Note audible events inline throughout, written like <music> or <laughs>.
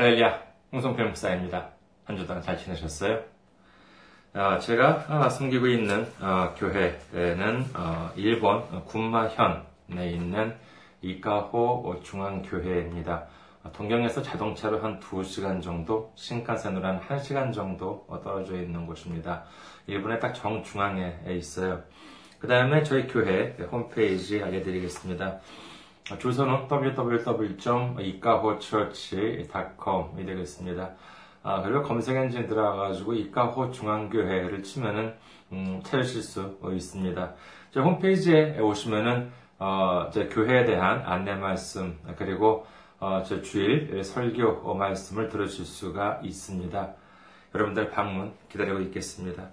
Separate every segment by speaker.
Speaker 1: 할렐루야, 홍성필 목사입니다. 한주 동안 잘 지내셨어요? 어, 제가 어, 섬기고 있는 어, 교회는 어, 일본 군마현에 있는 이카호 중앙교회입니다. 어, 동경에서 자동차로 한 2시간 정도, 신칸센으로 한 1시간 정도 떨어져 있는 곳입니다. 일본의 딱 정중앙에 있어요. 그 다음에 저희 교회 홈페이지 알려드리겠습니다. 주소는 www.이카호처치.com이 되겠습니다. 아, 그리고 검색 엔진 들어가가지고 이카호 중앙교회를 치면은 음, 찾으실 수 있습니다. 저 홈페이지에 오시면은 어, 제 교회에 대한 안내 말씀 그리고 어, 저 주일 설교 말씀을 들으실 수가 있습니다. 여러분들 방문 기다리고 있겠습니다.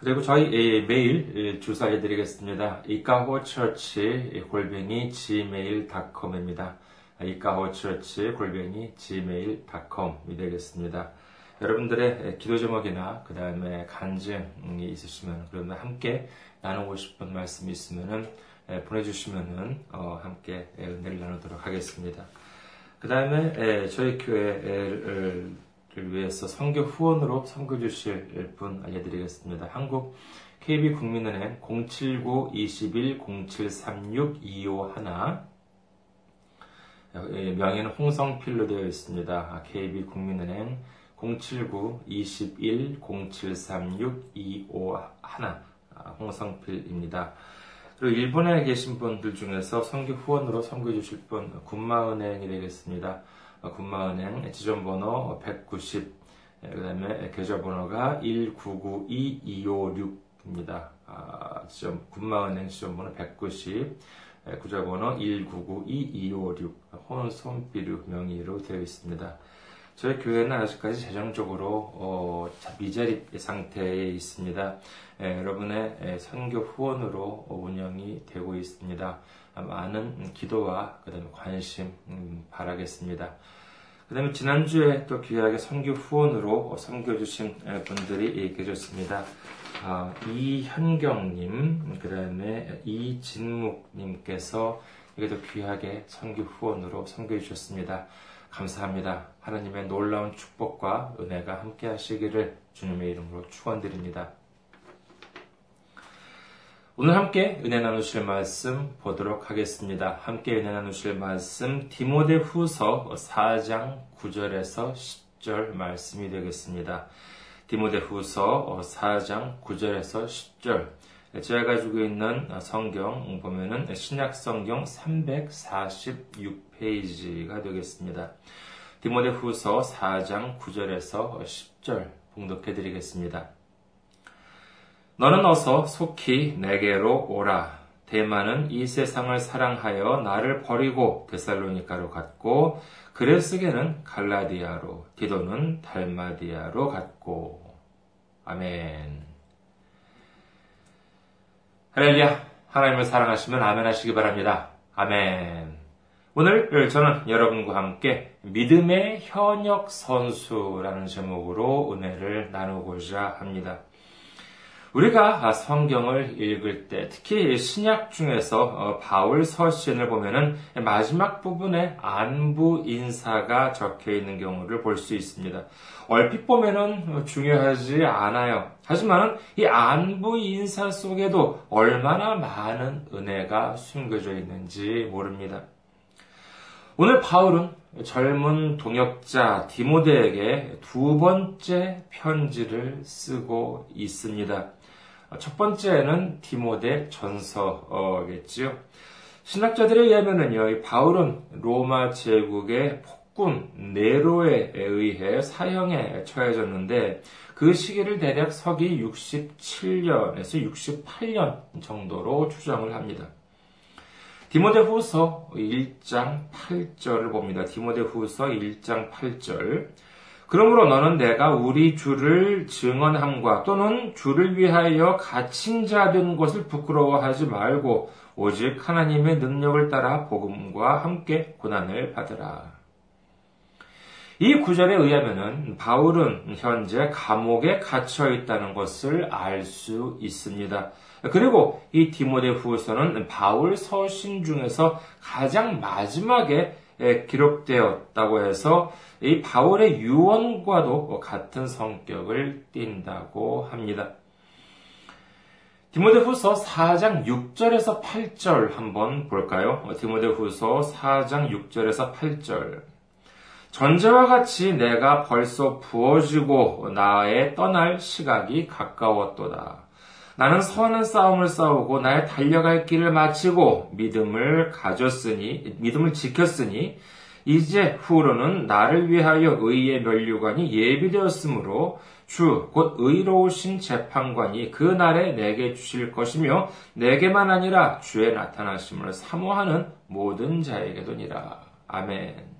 Speaker 1: 그리고 저희 메일 주소 알려드리겠습니다. 이카호처치 골뱅이 gmail.com입니다. 이카호처치 골뱅이 gmail.com이 되겠습니다. 여러분들의 기도 제목이나 그 다음에 간증이 있으시면 그러면 함께 나누고 싶은 말씀이 있으면은 보내주시면은 어, 함께 은혜를 나누도록 하겠습니다. 그 다음에 저희 교회를 위해서 선교 후원으로 선교 주실 분 알려드리겠습니다. 한국 KB 국민은행 079-21-0736-251 명의는 홍성필로 되어 있습니다. KB 국민은행 079-21-0736-251 홍성필입니다. 그리고 일본에 계신 분들 중에서 선교 후원으로 선교 주실 분 군마은행이 되겠습니다. 군마은행 지점 번호 190, 그 다음에 계좌 번호가 1992256입니다. 아, 지점, 군마은행 지점 번호 190, 구좌 번호 1992256, 혼 손비류 명의로 되어 있습니다. 저희 교회는 아직까지 재정적으로 어, 미자립 상태에 있습니다. 에, 여러분의 에, 선교 후원으로 운영이 되고 있습니다. 많은 기도와 그다음에 관심 음, 바라겠습니다. 그다음에 지난주에 또 귀하게 선교 후원으로 섬겨주신 분들이 계셨습니다. 아, 이현경님, 그다음에 이진묵님께서 여기도 귀하게 선교 후원으로 섬겨 주셨습니다. 감사합니다. 하나님의 놀라운 축복과 은혜가 함께 하시기를 주님의 이름으로 축원드립니다. 오늘 함께 은혜 나누실 말씀 보도록 하겠습니다. 함께 은혜 나누실 말씀 디모데 후서 4장 9절에서 10절 말씀이 되겠습니다. 디모데 후서 4장 9절에서 10절 제가 가지고 있는 성경 보면은 신약 성경 346페이지가 되겠습니다. 디모데 후서 4장 9절에서 10절 봉독해 드리겠습니다. 너는 어서 속히 내게로 오라. 대만은 이 세상을 사랑하여 나를 버리고 데살로니카로 갔고 그레스게는 갈라디아로 디도는 달마디아로 갔고 아멘. 할렐루야. 하나님을 사랑하시면 아멘 하시기 바랍니다. 아멘. 오늘 저는 여러분과 함께 믿음의 현역 선수라는 제목으로 은혜를 나누고자 합니다. 우리가 성경을 읽을 때 특히 신약 중에서 어, 바울 서신을 보면은 마지막 부분에 안부 인사가 적혀 있는 경우를 볼 수 있습니다. 얼핏 보면은 중요하지 않아요. 하지만 이 안부 인사 속에도 얼마나 많은 은혜가 숨겨져 있는지 모릅니다. 오늘 바울은 젊은 동역자 디모데에게 두 번째 편지를 쓰고 있습니다. 첫 번째는 디모데 전서겠지요. 신학자들에 의하면은요, 바울은 로마 제국의 폭군 네로에 의해 사형에 처해졌는데 그 시기를 대략 서기 67년에서 68년 정도로 추정을 합니다. 디모데 후서 1장 8절을 봅니다. 디모데 후서 1장 8절. 그러므로 너는 내가 우리 주를 증언함과 또는 주를 위하여 갇힌 자 된 것을 부끄러워하지 말고 오직 하나님의 능력을 따라 복음과 함께 고난을 받으라. 이 구절에 의하면 바울은 현재 감옥에 갇혀 있다는 것을 알 수 있습니다. 그리고 이 디모데 후서는 바울 서신 중에서 가장 마지막에 기록되었다고 해서 이 바울의 유언과도 같은 성격을 띈다고 합니다. 디모데후서 4장 6절에서 8절 한번 볼까요? 디모데후서 4장 6절에서 8절. 전제와 같이 내가 벌써 부어지고 나의 떠날 시각이 가까웠도다. 나는 선한 싸움을 싸우고 나의 달려갈 길을 마치고 믿음을 가졌으니 믿음을 지켰으니 이제 후로는 나를 위하여 의의 면류관이 예비되었으므로 주 곧 의로우신 재판관이 그 날에 내게 주실 것이며 내게만 아니라 주의 나타나심을 사모하는 모든 자에게도니라. 아멘.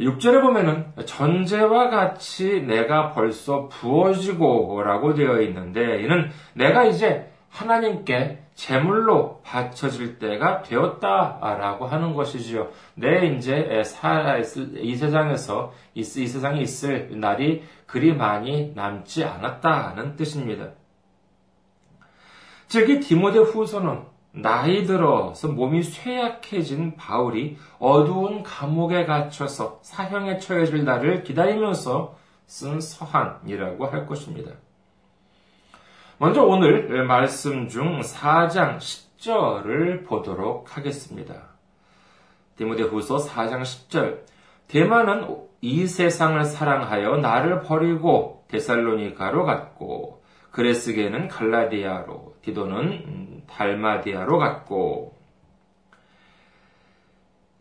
Speaker 1: 6절에 보면은 전제와 같이 내가 벌써 부어지고 라고 되어 있는데 이는 내가 이제 하나님께 제물로 바쳐질 때가 되었다라고 하는 것이지요. 내 이제 살아있을 이 세상에서 이, 이 세상에 있을 날이 그리 많이 남지 않았다는 뜻입니다. 즉, 이 디모데 후서는 나이 들어서 몸이 쇠약해진 바울이 어두운 감옥에 갇혀서 사형에 처해질 날을 기다리면서 쓴 서한이라고 할 것입니다. 먼저 오늘 말씀 중 4장 10절을 보도록 하겠습니다. 디모데 후서 4장 10절. 대만은 이 세상을 사랑하여 나를 버리고 데살로니가로 갔고, 그레스게는 갈라디아로, 디도는 달마디아로 갔고,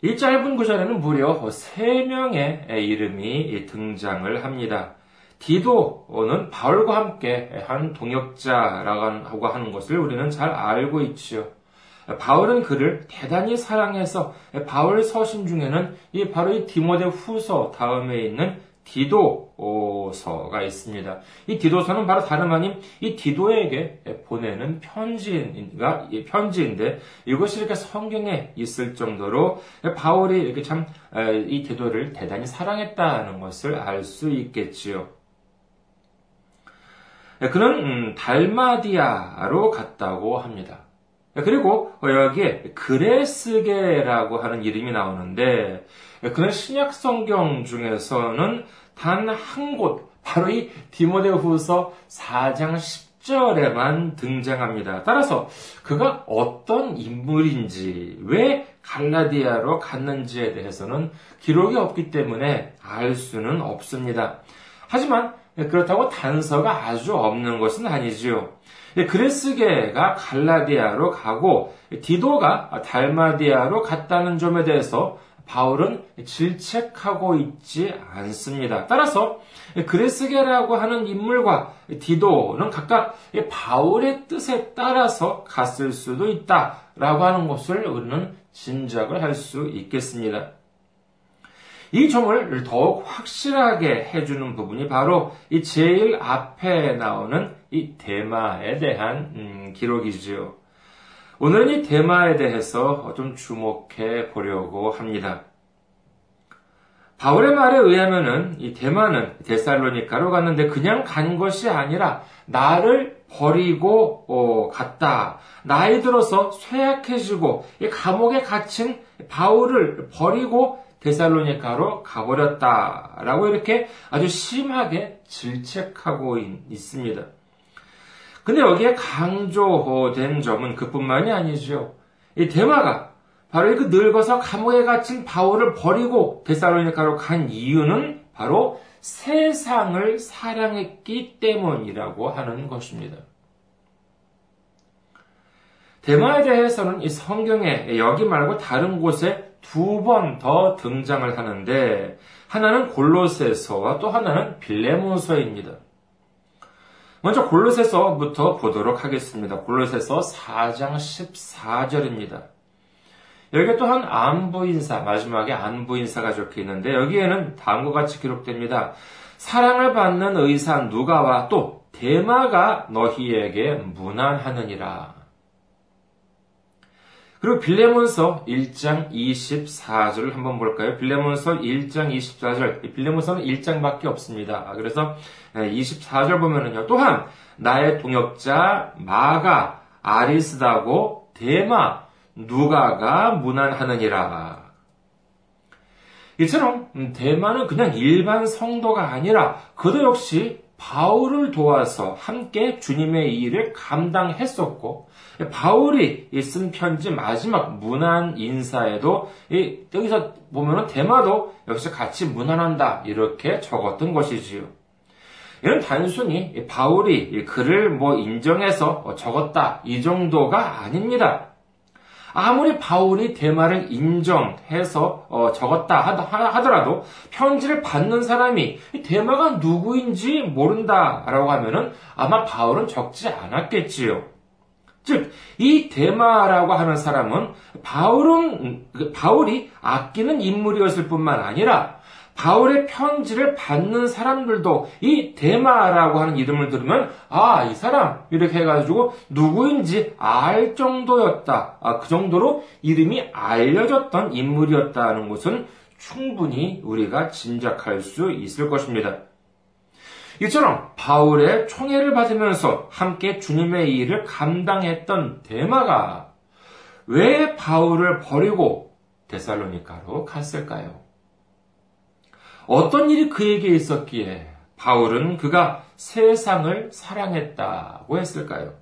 Speaker 1: 이 짧은 구절에는 무려 3명의 이름이 등장을 합니다. 디도는 바울과 함께 한 동역자라고 하는 것을 우리는 잘 알고 있지요. 바울은 그를 대단히 사랑해서 바울 서신 중에는 이 바로 이 디모데 후서 다음에 있는 디도서가 있습니다. 이 디도서는 바로 다름 아닌 이 디도에게 보내는 편지가 편지인데 이것이 이렇게 성경에 있을 정도로 바울이 이렇게 참 이 디도를 대단히 사랑했다는 것을 알 수 있겠지요. 그는 음, 달마디아로 갔다고 합니다. 그리고 여기에 그레스게라고 하는 이름이 나오는데 그는 신약 성경 중에서는 단 한 곳, 바로 이 디모데후서 4장 10절에만 등장합니다. 따라서 그가 어떤 인물인지, 왜 갈라디아로 갔는지에 대해서는 기록이 없기 때문에 알 수는 없습니다. 하지만 그렇다고 단서가 아주 없는 것은 아니지요. 그레스게가 갈라디아로 가고 디도가 달마디아로 갔다는 점에 대해서 바울은 질책하고 있지 않습니다. 따라서 그레스게라고 하는 인물과 디도는 각각 바울의 뜻에 따라서 갔을 수도 있다라고 하는 것을 우리는 짐작을 할 수 있겠습니다. 이 점을 더욱 확실하게 해주는 부분이 바로 이 제일 앞에 나오는 이 대마에 대한 음, 기록이지요. 오늘은 이 대마에 대해서 좀 주목해 보려고 합니다. 바울의 말에 의하면은 이 대마는 데살로니카로 갔는데 그냥 간 것이 아니라 나를 버리고 어, 갔다. 나이 들어서 쇠약해지고 이 감옥에 갇힌 바울을 버리고 데살로니카로 가버렸다라고 이렇게 아주 심하게 질책하고 있습니다. 근데 여기에 강조된 점은 그뿐만이 아니죠. 이 대마가 바로 그 늙어서 감옥에 갇힌 바울을 버리고 데살로니카로 간 이유는 바로 세상을 사랑했기 때문이라고 하는 것입니다. 대마에 대해서는 이 성경에 여기 말고 다른 곳에 두 번 더 등장을 하는데 하나는 골로새서와 또 하나는 빌레몬서입니다. 먼저 골로새서부터 보도록 하겠습니다. 골로새서 4장 14절입니다. 여기에 또한 안부 인사, 마지막에 안부 인사가 적혀 있는데 여기에는 다음과 같이 기록됩니다. 사랑을 받는 의사 누가와 또 대마가 너희에게 문안하느니라. 그리고 빌레몬서 1장 24절을 한번 볼까요? 빌레몬서 1장 24절. 빌레몬서는 1장밖에 없습니다. 아, 그래서 24절 보면은요. 또한 나의 동역자 마가 아리스다고 대마 누가가 무난하느니라. 이처럼 음, 대만은 그냥 일반 성도가 아니라 그도 역시 바울을 도와서 함께 주님의 일을 감당했었고 바울이 쓴 편지 마지막 문안 인사에도 여기서 보면은 대마도 역시 같이 문안한다 이렇게 적었던 것이지요. 이는 단순히 바울이 글을 뭐 인정해서 적었다 이 정도가 아닙니다. 아무리 바울이 대마를 인정해서 어, 적었다 하더라도 편지를 받는 사람이 대마가 누구인지 모른다라고 하면은 아마 바울은 적지 않았겠지요. 즉, 이 대마라고 하는 사람은 바울은, 그 바울이 아끼는 인물이었을 뿐만 아니라 바울의 편지를 받는 사람들도 이 대마라고 하는 이름을 들으면 아, 이 사람 이렇게 해 가지고 누구인지 알 정도였다. 아, 그 정도로 이름이 알려졌던 인물이었다는 것은 충분히 우리가 짐작할 수 있을 것입니다. 이처럼 바울의 총애를 받으면서 함께 주님의 일을 감당했던 대마가 왜 바울을 버리고 데살로니카로 갔을까요? 어떤 일이 그에게 있었기에 바울은 그가 세상을 사랑했다고 했을까요?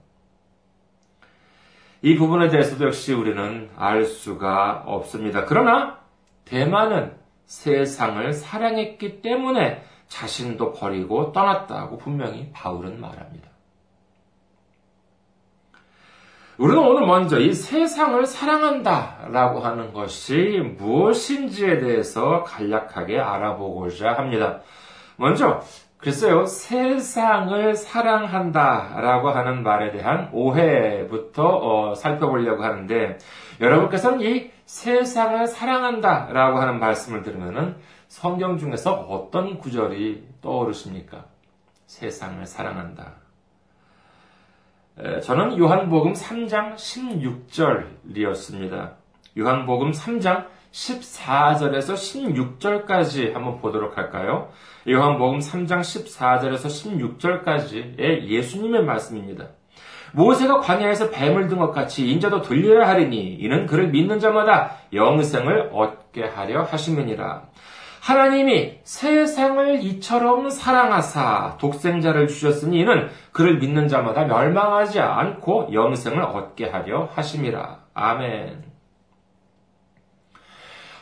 Speaker 1: 이 부분에 대해서도 역시 우리는 알 수가 없습니다. 그러나 대만은 세상을 사랑했기 때문에 자신도 버리고 떠났다고 분명히 바울은 말합니다. 우리는 오늘 먼저 이 세상을 사랑한다 라고 하는 것이 무엇인지에 대해서 간략하게 알아보고자 합니다. 먼저, 글쎄요, 세상을 사랑한다 라고 하는 말에 대한 오해부터 어, 살펴보려고 하는데, 여러분께서는 이 세상을 사랑한다 라고 하는 말씀을 들으면 성경 중에서 어떤 구절이 떠오르십니까? 세상을 사랑한다. 저는 요한복음 3장 16절이었습니다. 요한복음 3장 14절에서 16절까지 한번 보도록 할까요? 요한복음 3장 14절에서 16절까지의 예수님의 말씀입니다. 모세가 광야에서 뱀을 든 것 같이 인자도 들려야 하리니 이는 그를 믿는 자마다 영생을 얻게 하려 하시느니라. 하나님이 세상을 이처럼 사랑하사 독생자를 주셨으니 이는 그를 믿는 자마다 멸망하지 않고 영생을 얻게 하려 하심이라. 아멘.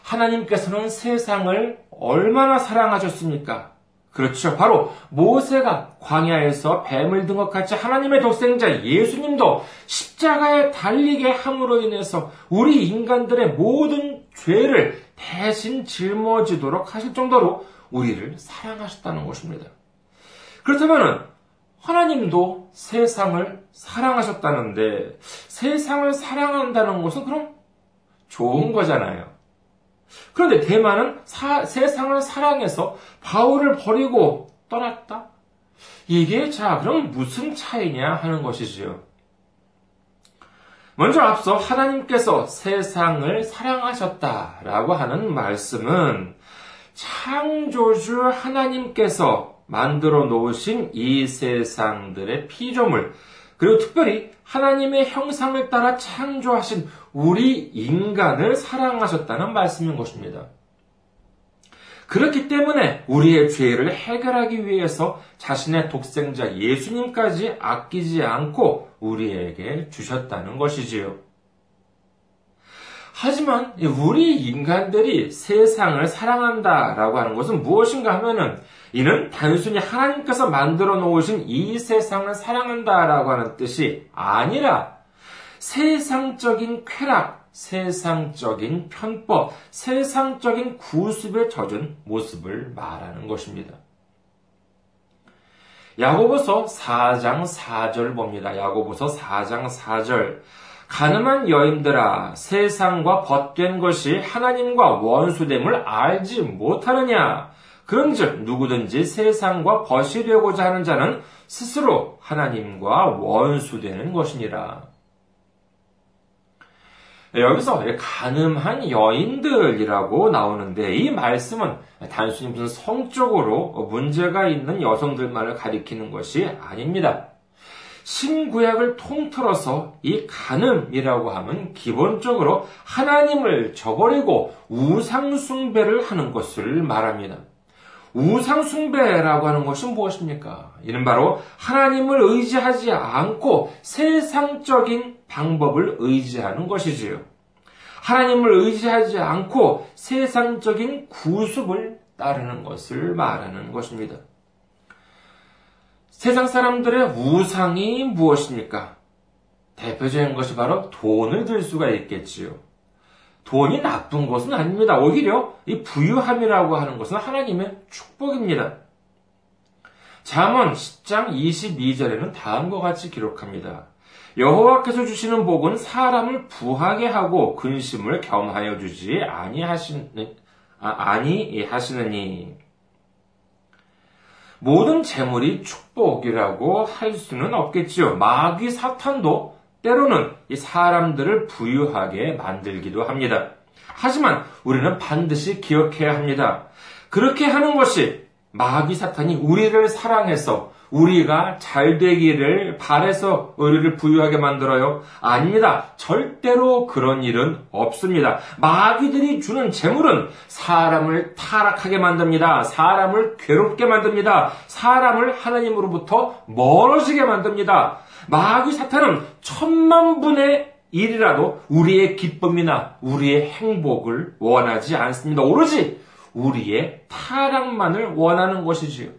Speaker 1: 하나님께서는 세상을 얼마나 사랑하셨습니까? 그렇죠. 바로 모세가 광야에서 뱀을 든 것 같이 하나님의 독생자 예수님도 십자가에 달리게 함으로 인해서 우리 인간들의 모든 죄를 대신 짊어지도록 하실 정도로 우리를 사랑하셨다는 것입니다. 그렇다면 하나님도 세상을 사랑하셨다는데 세상을 사랑한다는 것은 그럼 좋은 거잖아요. 그런데 대만은 사, 세상을 사랑해서 바울을 버리고 떠났다? 이게 자, 그럼 무슨 차이냐 하는 것이지요. 먼저 앞서 하나님께서 세상을 사랑하셨다라고 하는 말씀은 창조주 하나님께서 만들어 놓으신 이 세상들의 피조물, 그리고 특별히 하나님의 형상을 따라 창조하신 우리 인간을 사랑하셨다는 말씀인 것입니다. 그렇기 때문에 우리의 죄를 해결하기 위해서 자신의 독생자 예수님까지 아끼지 않고 우리에게 주셨다는 것이지요. 하지만 우리 인간들이 세상을 사랑한다라고 하는 것은 무엇인가 하면은 이는 단순히 하나님께서 만들어 놓으신 이 세상을 사랑한다라고 하는 뜻이 아니라 세상적인 쾌락, 세상적인 편법, 세상적인 구습에 젖은 모습을 말하는 것입니다. 야고보서 4장 4절 봅니다. 야고보서 4장 4절. 가늠한 여인들아 세상과 벗된 것이 하나님과 원수됨을 알지 못하느냐 그런즉 누구든지 세상과 벗으려고자 하는 자는 스스로 하나님과 원수되는 것이니라. 여기서 가늠한 여인들이라고 나오는데 이 말씀은 단순히 무슨 성적으로 문제가 있는 여성들만을 가리키는 것이 아닙니다. 신구약을 통틀어서 이 간음이라고 하면 기본적으로 하나님을 저버리고 우상숭배를 하는 것을 말합니다. 우상숭배라고 하는 것은 무엇입니까? 이는 바로 하나님을 의지하지 않고 세상적인 방법을 의지하는 것이지요. 하나님을 의지하지 않고 세상적인 구습을 따르는 것을 말하는 것입니다. 세상 사람들의 우상이 무엇입니까? 대표적인 것이 바로 돈을 들 수가 있겠지요. 돈이 나쁜 것은 아닙니다. 오히려 이 부유함이라고 하는 것은 하나님의 축복입니다. 잠언 10장 22절에는 다음과 같이 기록합니다. 여호와께서 주시는 복은 사람을 부하게 하고 근심을 겸하여 주지 아니하시는 아, 아니하시느니 모든 재물이 축복이라고 할 수는 없겠지요. 마귀 사탄도 때로는 이 사람들을 부유하게 만들기도 합니다. 하지만 우리는 반드시 기억해야 합니다. 그렇게 하는 것이 마귀 사탄이 우리를 사랑해서 우리가 잘 되기를 바래서 우리를 부유하게 만들어요? 아닙니다. 절대로 그런 일은 없습니다. 마귀들이 주는 재물은 사람을 타락하게 만듭니다. 사람을 괴롭게 만듭니다. 사람을 하나님으로부터 멀어지게 만듭니다. 마귀 사탄은 천만 분의 일이라도 우리의 기쁨이나 우리의 행복을 원하지 않습니다. 오로지 우리의 타락만을 원하는 것이지요.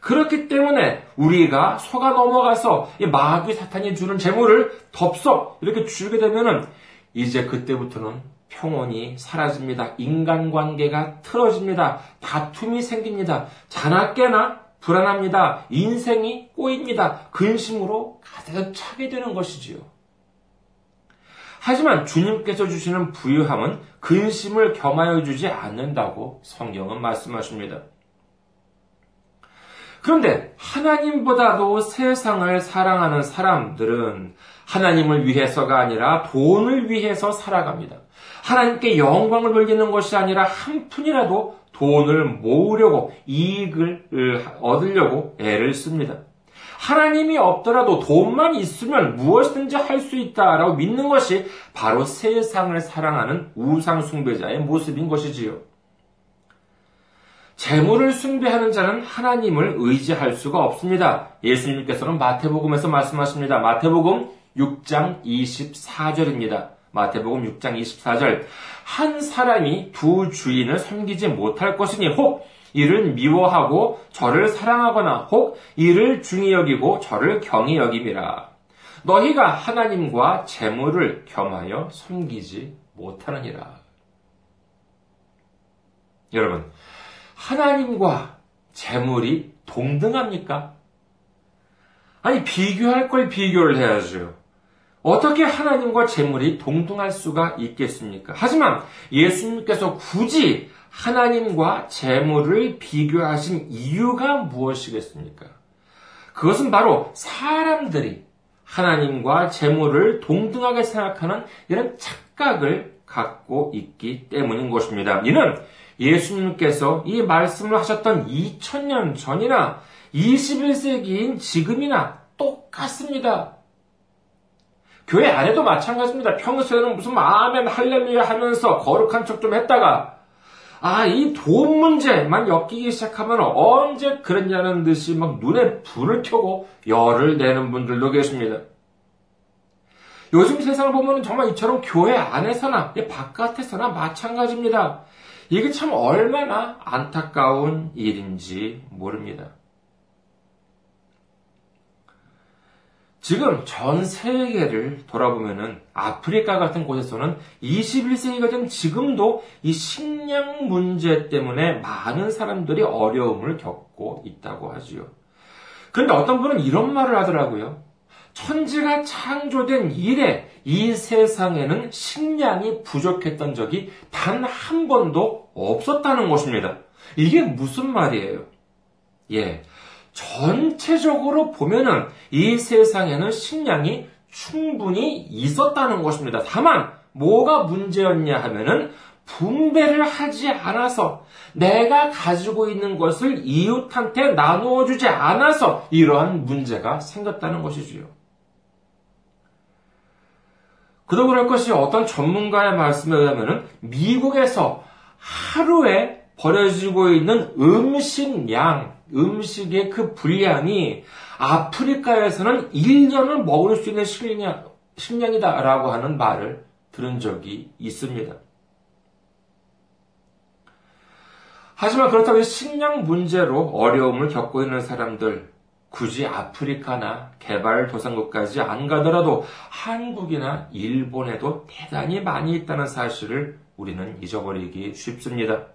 Speaker 1: 그렇기 때문에 우리가 속아 넘어가서 이 마귀 사탄이 주는 재물을 덥석 이렇게 주게 되면은 이제 그때부터는 평온이 사라집니다. 인간관계가 틀어집니다. 다툼이 생깁니다. 자나깨나 불안합니다. 인생이 꼬입니다. 근심으로 가득 차게 되는 것이지요. 하지만 주님께서 주시는 부유함은 근심을 겸하여 주지 않는다고 성경은 말씀하십니다. 그런데 하나님보다도 세상을 사랑하는 사람들은 하나님을 위해서가 아니라 돈을 위해서 살아갑니다. 하나님께 영광을 돌리는 것이 아니라 한 푼이라도 돈을 모으려고 이익을 얻으려고 애를 씁니다. 하나님이 없더라도 돈만 있으면 무엇이든지 할 수 있다라고 믿는 것이 바로 세상을 사랑하는 우상 숭배자의 모습인 것이지요. 재물을 숭배하는 자는 하나님을 의지할 수가 없습니다. 예수님께서는 마태복음에서 말씀하십니다. 마태복음 6장 24절입니다. 마태복음 6장 24절. 한 사람이 두 주인을 섬기지 못할 것이니 혹 이를 미워하고 저를 사랑하거나 혹 이를 중히 여기고 저를 경히 여김이라. 너희가 하나님과 재물을 겸하여 섬기지 못하느니라. 여러분, 하나님과 재물이 동등합니까? 아니, 비교할 걸 비교를 해야죠. 어떻게 하나님과 재물이 동등할 수가 있겠습니까? 하지만 예수님께서 굳이 하나님과 재물을 비교하신 이유가 무엇이겠습니까? 그것은 바로 사람들이 하나님과 재물을 동등하게 생각하는 이런 착각을 갖고 있기 때문인 것입니다. 이는 예수님께서 이 말씀을 하셨던 2000년 전이나 21세기인 지금이나 똑같습니다. 교회 안에도 마찬가지입니다. 평소에는 무슨 아멘 할렐루야 하면서 거룩한 척 좀 했다가 아, 이 돈 문제만 엮이기 시작하면 언제 그랬냐는 듯이 막 눈에 불을 켜고 열을 내는 분들도 계십니다. 요즘 세상을 보면 정말 이처럼 교회 안에서나 바깥에서나 마찬가지입니다. 이게 참 얼마나 안타까운 일인지 모릅니다. 지금 전 세계를 돌아보면은 아프리카 같은 곳에서는 21세기가 된 지금도 이 식량 문제 때문에 많은 사람들이 어려움을 겪고 있다고 하지요. 그런데 어떤 분은 이런 말을 하더라고요. 천지가 창조된 이래 이 세상에는 식량이 부족했던 적이 단 한 번도 없었다는 것입니다. 이게 무슨 말이에요? 예. 전체적으로 보면은 이 세상에는 식량이 충분히 있었다는 것입니다. 다만 뭐가 문제였냐 하면은 분배를 하지 않아서 내가 가지고 있는 것을 이웃한테 나누어 주지 않아서 이러한 문제가 생겼다는 것이지요. 그도 그럴 것이 어떤 전문가의 말씀에 의하면 미국에서 하루에 버려지고 있는 음식량, 음식의 그 분량이 아프리카에서는 1년을 먹을 수 있는 식량, 식량이다라고 하는 말을 들은 적이 있습니다. 하지만 그렇다고 식량 문제로 어려움을 겪고 있는 사람들, 굳이 아프리카나 개발도상국까지 안 가더라도 한국이나 일본에도 대단히 많이 있다는 사실을 우리는 잊어버리기 쉽습니다.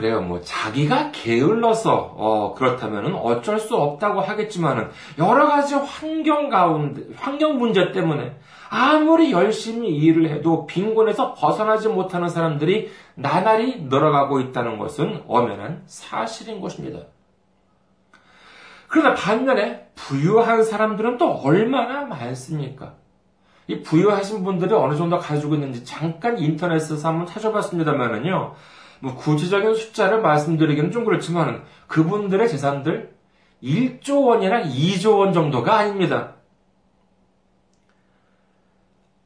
Speaker 1: 그래요. 뭐 자기가 게을러서 어, 그렇다면 어쩔 수 없다고 하겠지만은 여러 가지 환경 가운데 환경 문제 때문에 아무리 열심히 일을 해도 빈곤에서 벗어나지 못하는 사람들이 나날이 늘어가고 있다는 것은 엄연한 사실인 것입니다. 그러나 반면에 부유한 사람들은 또 얼마나 많습니까? 이 부유하신 분들이 어느 정도 가지고 있는지 잠깐 인터넷에서 한번 찾아봤습니다만은요. 뭐 구체적인 숫자를 말씀드리기는 좀 그렇지만 그분들의 재산들 1조 원이나 2조 원 정도가 아닙니다.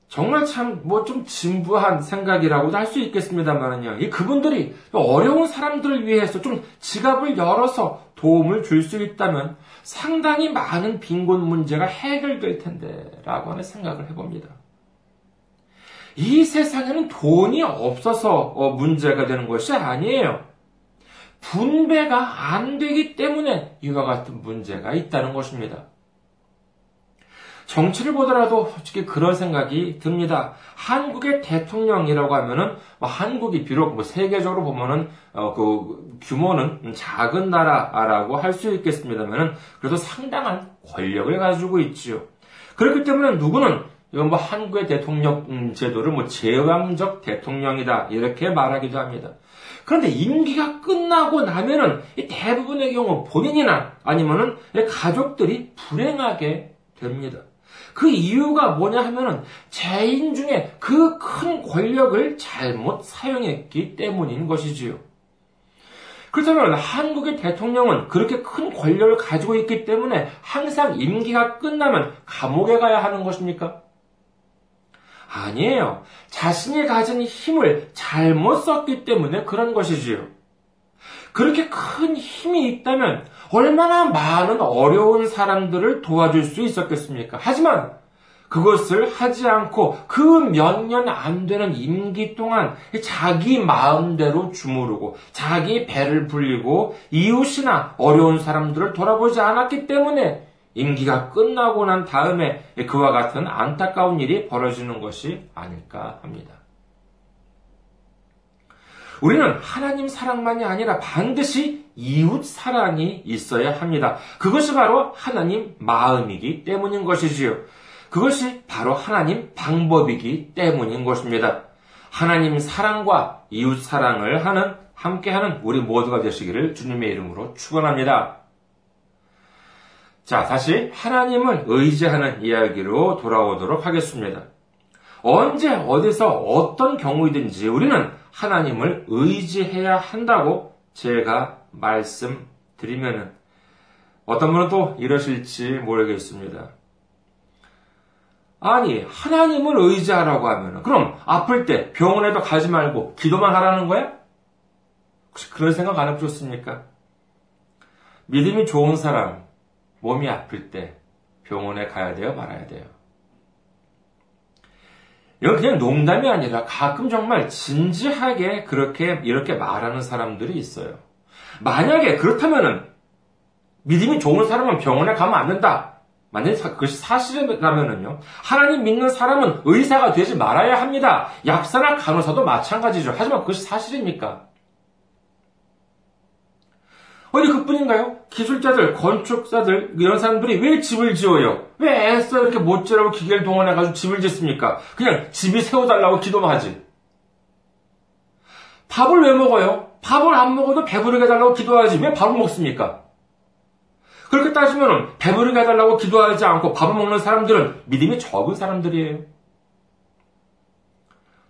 Speaker 1: 정말 참 뭐 좀 진부한 생각이라고도 할 수 있겠습니다만은요. 이 그분들이 어려운 사람들을 위해서 좀 지갑을 열어서 도움을 줄 수 있다면 상당히 많은 빈곤 문제가 해결될 텐데라고 하는 생각을 해봅니다. 이 세상에는 돈이 없어서 어, 문제가 되는 것이 아니에요. 분배가 안 되기 때문에 이와 같은 문제가 있다는 것입니다. 정치를 보더라도 솔직히 그런 생각이 듭니다. 한국의 대통령이라고 하면은 뭐 한국이 비록 뭐 세계적으로 보면은 어 그 규모는 작은 나라라고 할 수 있겠습니다만은 그래도 상당한 권력을 가지고 있지요. 그렇기 때문에 누구는 이건 뭐 한국의 대통령 음, 제도를 뭐 제왕적 대통령이다 이렇게 말하기도 합니다. 그런데 임기가 끝나고 나면은 대부분의 경우 본인이나 아니면은 가족들이 불행하게 됩니다. 그 이유가 뭐냐 하면은 재인 중에 그 큰 권력을 잘못 사용했기 때문인 것이지요. 그렇다면 한국의 대통령은 그렇게 큰 권력을 가지고 있기 때문에 항상 임기가 끝나면 감옥에 가야 하는 것입니까? 아니에요. 자신이 가진 힘을 잘못 썼기 때문에 그런 것이지요. 그렇게 큰 힘이 있다면 얼마나 많은 어려운 사람들을 도와줄 수 있었겠습니까? 하지만 그것을 하지 않고 그 몇 년 안 되는 임기 동안 자기 마음대로 주무르고 자기 배를 불리고 이웃이나 어려운 사람들을 돌아보지 않았기 때문에 임기가 끝나고 난 다음에 그와 같은 안타까운 일이 벌어지는 것이 아닐까 합니다. 우리는 하나님 사랑만이 아니라 반드시 이웃 사랑이 있어야 합니다. 그것이 바로 하나님 마음이기 때문인 것이지요. 그것이 바로 하나님 방법이기 때문인 것입니다. 하나님 사랑과 이웃 사랑을 하는 함께하는 우리 모두가 되시기를 주님의 이름으로 축원합니다. 자, 다시 하나님을 의지하는 이야기로 돌아오도록 하겠습니다. 언제 어디서 어떤 경우이든지 우리는 하나님을 의지해야 한다고 제가 말씀드리면은 어떤 분은 또 이러실지 모르겠습니다. 아니, 하나님을 의지하라고 하면 그럼 아플 때 병원에도 가지 말고 기도만 하라는 거야? 혹시 그런 생각 안 해보셨습니까? 믿음이 좋은 사람, 몸이 아플 때 병원에 가야 돼요? 말아야 돼요? 이건 그냥 농담이 아니라 가끔 정말 진지하게 그렇게 이렇게 말하는 사람들이 있어요. 만약에 그렇다면은 믿음이 좋은 사람은 병원에 가면 안 된다. 만약에 그것이 사실이라면은요. 하나님 믿는 사람은 의사가 되지 말아야 합니다. 약사나 간호사도 마찬가지죠. 하지만 그것이 사실입니까? 어디 그뿐인가요? 기술자들, 건축사들, 이런 사람들이 왜 집을 지어요? 왜 애써 이렇게 못지라고 기계를 동원해가지고 집을 짓습니까? 그냥 집이 세워달라고 기도만 하지. 밥을 왜 먹어요? 밥을 안 먹어도 배부르게 해달라고 기도하지. 왜 밥을 먹습니까? 그렇게 따지면 배부르게 해달라고 기도하지 않고 밥을 먹는 사람들은 믿음이 적은 사람들이에요.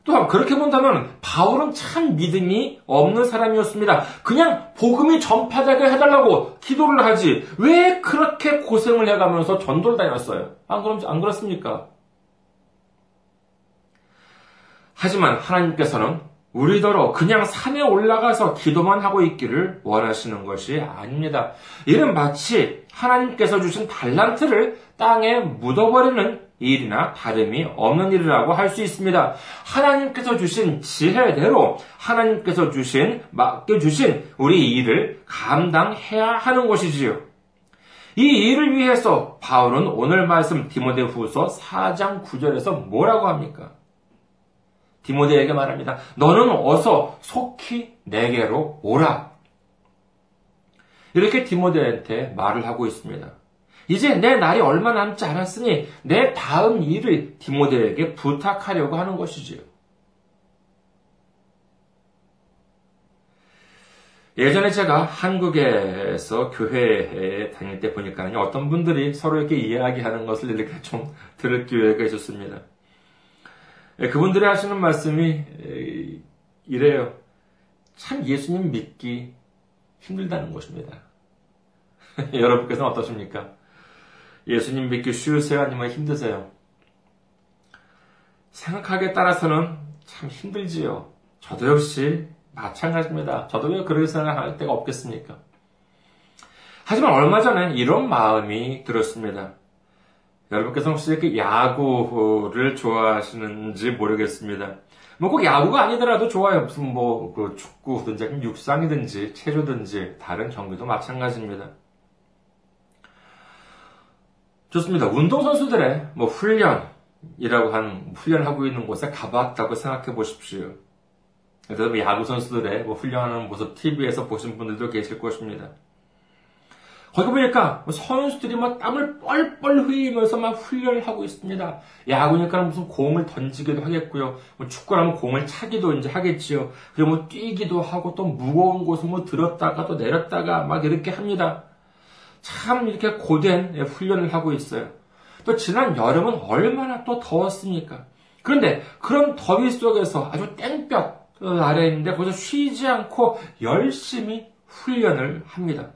Speaker 1: 또한 그렇게 본다면 바울은 참 믿음이 없는 사람이었습니다. 그냥 복음이 전파되게 해달라고 기도를 하지 왜 그렇게 고생을 해가면서 전도를 다녔어요? 안 그럼 안 그렇습니까? 하지만 하나님께서는 우리더러 그냥 산에 올라가서 기도만 하고 있기를 원하시는 것이 아닙니다. 이는 마치 하나님께서 주신 달란트를 땅에 묻어버리는 일이나 다름이 없는 일이라고 할 수 있습니다. 하나님께서 주신 지혜대로 하나님께서 주신 맡겨주신 우리 일을 감당해야 하는 것이지요. 이 일을 위해서 바울은 오늘 말씀 디모데후서 4장 9절에서 뭐라고 합니까? 디모데에게 말합니다. 너는 어서 속히 내게로 오라. 이렇게 디모데한테 말을 하고 있습니다. 이제 내 날이 얼마 남지 않았으니 내 다음 일을 디모데에게 부탁하려고 하는 것이지요. 예전에 제가 한국에서 교회에 다닐 때 보니까 어떤 분들이 서로 이렇게 이야기하는 것을 이렇게 좀 들을 기회가 있었습니다. 예, 그분들이 하시는 말씀이 이래요. 참 예수님 믿기 힘들다는 것입니다. <laughs> 여러분께서는 어떠십니까? 예수님 믿기 쉬우세요? 아니면 힘드세요? 생각하기에 따라서는 참 힘들지요. 저도 역시 마찬가지입니다. 저도 왜 그렇게 생각할 때가 없겠습니까? 하지만 얼마 전에 이런 마음이 들었습니다. 여러분께서 혹시 이렇게 야구를 좋아하시는지 모르겠습니다. 뭐 꼭 야구가 아니더라도 좋아요. 무슨 뭐 그 축구든지 육상이든지 체조든지 다른 경기도 마찬가지입니다. 좋습니다. 운동선수들의 뭐 훈련이라고 한 훈련하고 있는 곳에 가봤다고 생각해 보십시오. 그래서 뭐 야구 선수들의 뭐 훈련하는 모습 TV에서 보신 분들도 계실 것입니다. 거기 보니까 뭐 선수들이 막 땀을 뻘뻘 흘리면서 막 훈련을 하고 있습니다. 야구니까 무슨 공을 던지기도 하겠고요. 뭐 축구라면 공을 차기도 이제 하겠지요. 그리고 뭐 뛰기도 하고 또 무거운 곳을 뭐 들었다가 또 내렸다가 막 이렇게 합니다. 참 이렇게 고된 훈련을 하고 있어요. 또 지난 여름은 얼마나 또 더웠습니까? 그런데 그런 더위 속에서 아주 땡볕 아래에 있는데 거기서 쉬지 않고 열심히 훈련을 합니다.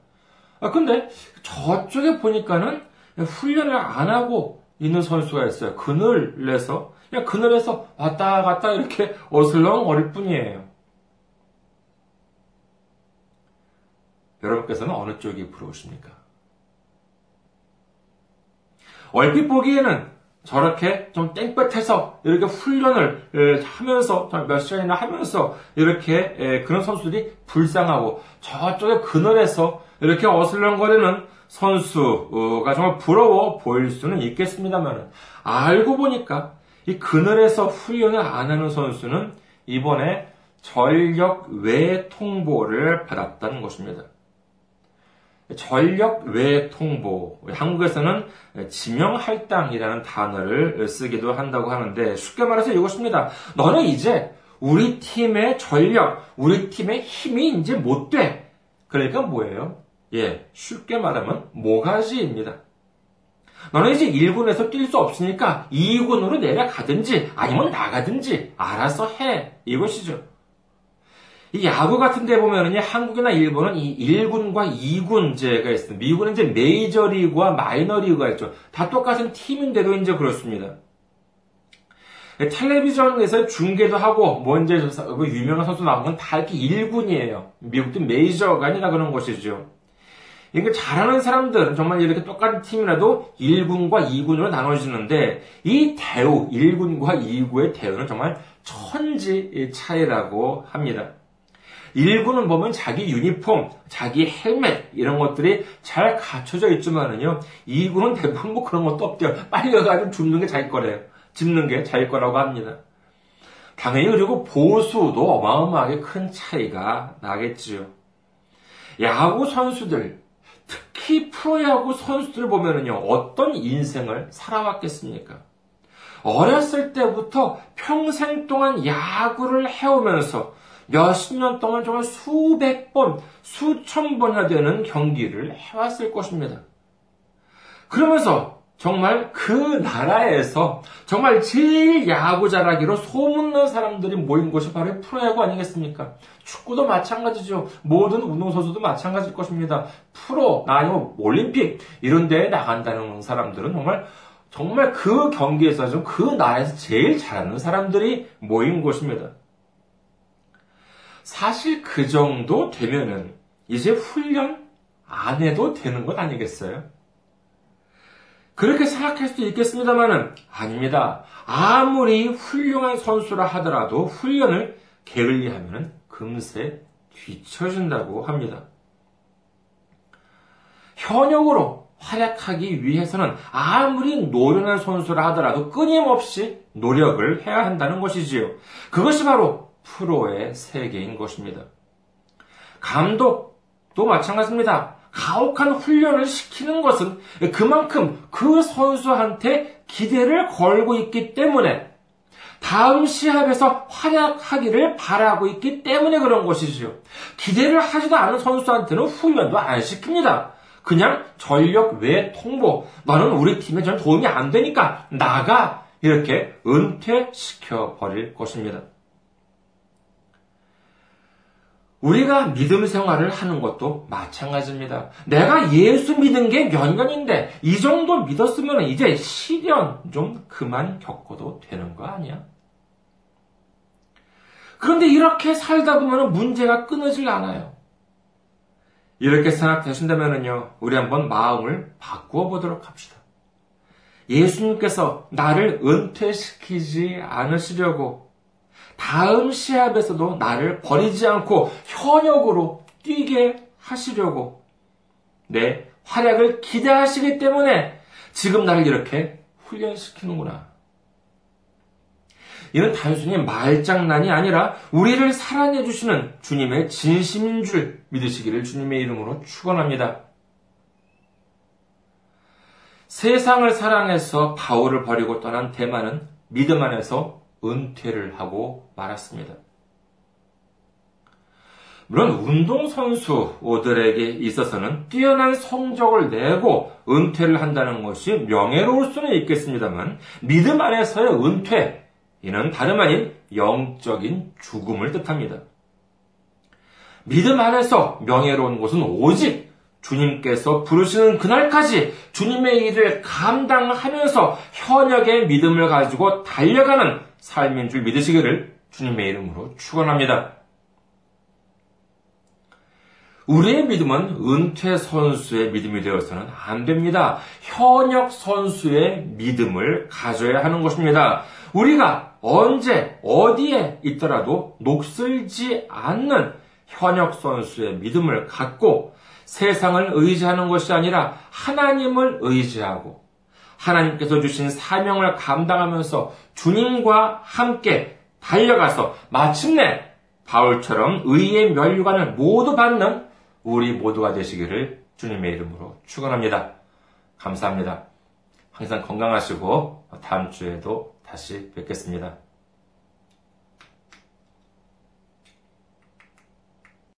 Speaker 1: 아, 근데 저쪽에 보니까는 훈련을 안 하고 있는 선수가 있어요. 그늘에서, 그냥 그늘에서 왔다 갔다 이렇게 어슬렁거릴 뿐이에요. 여러분께서는 어느 쪽이 부러우십니까? 얼핏 보기에는 저렇게 좀 땡볕해서 이렇게 훈련을 하면서 몇 시간이나 하면서 이렇게 그런 선수들이 불쌍하고 저쪽에 그늘에서 이렇게 어슬렁거리는 선수가 정말 부러워 보일 수는 있겠습니다만 알고 보니까 이 그늘에서 훈련을 안 하는 선수는 이번에 전력 외 통보를 받았다는 것입니다. 전력 외 통보. 한국에서는 지명 할당이라는 단어를 쓰기도 한다고 하는데 쉽게 말해서 이것입니다. 너는 이제 우리 팀의 전력, 우리 팀의 힘이 이제 못 돼. 그러니까 뭐예요? 예, 쉽게 말하면 모가지입니다. 너는 이제 1군에서 뛸 수 없으니까 2군으로 내려가든지 아니면 나가든지 알아서 해. 이것이죠. 이 야구 같은 데 보면은 한국이나 일본은 이 1군과 2군제가 있습니다. 미국은 이제 메이저리그와 마이너리그가 있죠. 다 똑같은 팀인데도 이제 그렇습니다. 텔레비전에서 중계도 하고, 뭐 이제 그 유명한 선수 나오면 다 이렇게 1군이에요. 미국도 메이저가 아니라 그런 것이죠. 그러니까 잘하는 사람들은 정말 이렇게 똑같은 팀이라도 1군과 2군으로 나눠지는데 이 대우, 1군과 2군의 대우는 정말 천지 차이라고 합니다. 1군은 보면 자기 유니폼, 자기 헬멧 이런 것들이 잘 갖춰져 있지만은요. 2군은 대부분 뭐 그런 것도 없대요. 빨리 가가지고 줍는 게 자기 거래요. 짚는 게 자기 거라고 합니다. 당연히 그리고 보수도 어마어마하게 큰 차이가 나겠지요. 야구 선수들, 특히 프로야구 선수들 보면은요, 어떤 인생을 살아왔겠습니까? 어렸을 때부터 평생 동안 야구를 해오면서 몇십 년 동안 정말 수백 번, 수천 번이나 되는 경기를 해왔을 것입니다. 그러면서 정말 그 나라에서 정말 제일 야구 잘하기로 소문난 사람들이 모인 곳이 바로 프로야구 아니겠습니까? 축구도 마찬가지죠. 모든 운동선수도 마찬가지일 것입니다. 프로, 아니면 올림픽, 이런 데에 나간다는 사람들은 정말 정말 그 경기에서 그 나라에서 제일 잘하는 사람들이 모인 곳입니다. 사실 그 정도 되면은 이제 훈련 안 해도 되는 것 아니겠어요? 그렇게 생각할 수도 있겠습니다만은 아닙니다. 아무리 훌륭한 선수라 하더라도 훈련을 게을리하면 금세 뒤처진다고 합니다. 현역으로 활약하기 위해서는 아무리 노련한 선수라 하더라도 끊임없이 노력을 해야 한다는 것이지요. 그것이 바로 프로의 세계인 것입니다. 감독도 마찬가지입니다. 가혹한 훈련을 시키는 것은 그만큼 그 선수한테 기대를 걸고 있기 때문에 다음 시합에서 활약하기를 바라고 있기 때문에 그런 것이지요. 기대를 하지도 않은 선수한테는 훈련도 안 시킵니다. 그냥 전력 외 통보. 너는 우리 팀에 전 도움이 안 되니까 나가. 이렇게 은퇴시켜 버릴 것입니다. 우리가 믿음 생활을 하는 것도 마찬가지입니다. 내가 예수 믿은 게 몇 년인데 이 정도 믿었으면 이제 시련 좀 그만 겪어도 되는 거 아니야? 그런데 이렇게 살다 보면 문제가 끊어질 않아요. 이렇게 생각되신다면요, 우리 한번 마음을 바꾸어 보도록 합시다. 예수님께서 나를 은퇴시키지 않으시려고 다음 시합에서도 나를 버리지 않고 현역으로 뛰게 하시려고 내 활약을 기대하시기 때문에 지금 나를 이렇게 훈련시키는구나. 이는 단순히 말장난이 아니라 우리를 사랑해 주시는 주님의 진심인 줄 믿으시기를 주님의 이름으로 축원합니다. 세상을 사랑해서 바울을 버리고 떠난 대만은 믿음 안에서 은퇴를 하고 말았습니다. 물론 운동선수들에게 있어서는 뛰어난 성적을 내고 은퇴를 한다는 것이 명예로울 수는 있겠습니다만 믿음 안에서의 은퇴, 이는 다름 아닌 영적인 죽음을 뜻합니다. 믿음 안에서 명예로운 것은 오직 주님께서 부르시는 그날까지 주님의 일을 감당하면서 현역의 믿음을 가지고 달려가는 삶인 줄 믿으시기를 주님의 이름으로 축원합니다. 우리의 믿음은 은퇴 선수의 믿음이 되어서는 안 됩니다. 현역 선수의 믿음을 가져야 하는 것입니다. 우리가 언제 어디에 있더라도 녹슬지 않는 현역 선수의 믿음을 갖고 세상을 의지하는 것이 아니라 하나님을 의지하고 하나님께서 주신 사명을 감당하면서 주님과 함께 달려가서 마침내 바울처럼 의의 면류관을 모두 받는 우리 모두가 되시기를 주님의 이름으로 축원합니다. 감사합니다. 항상 건강하시고 다음 주에도 다시 뵙겠습니다.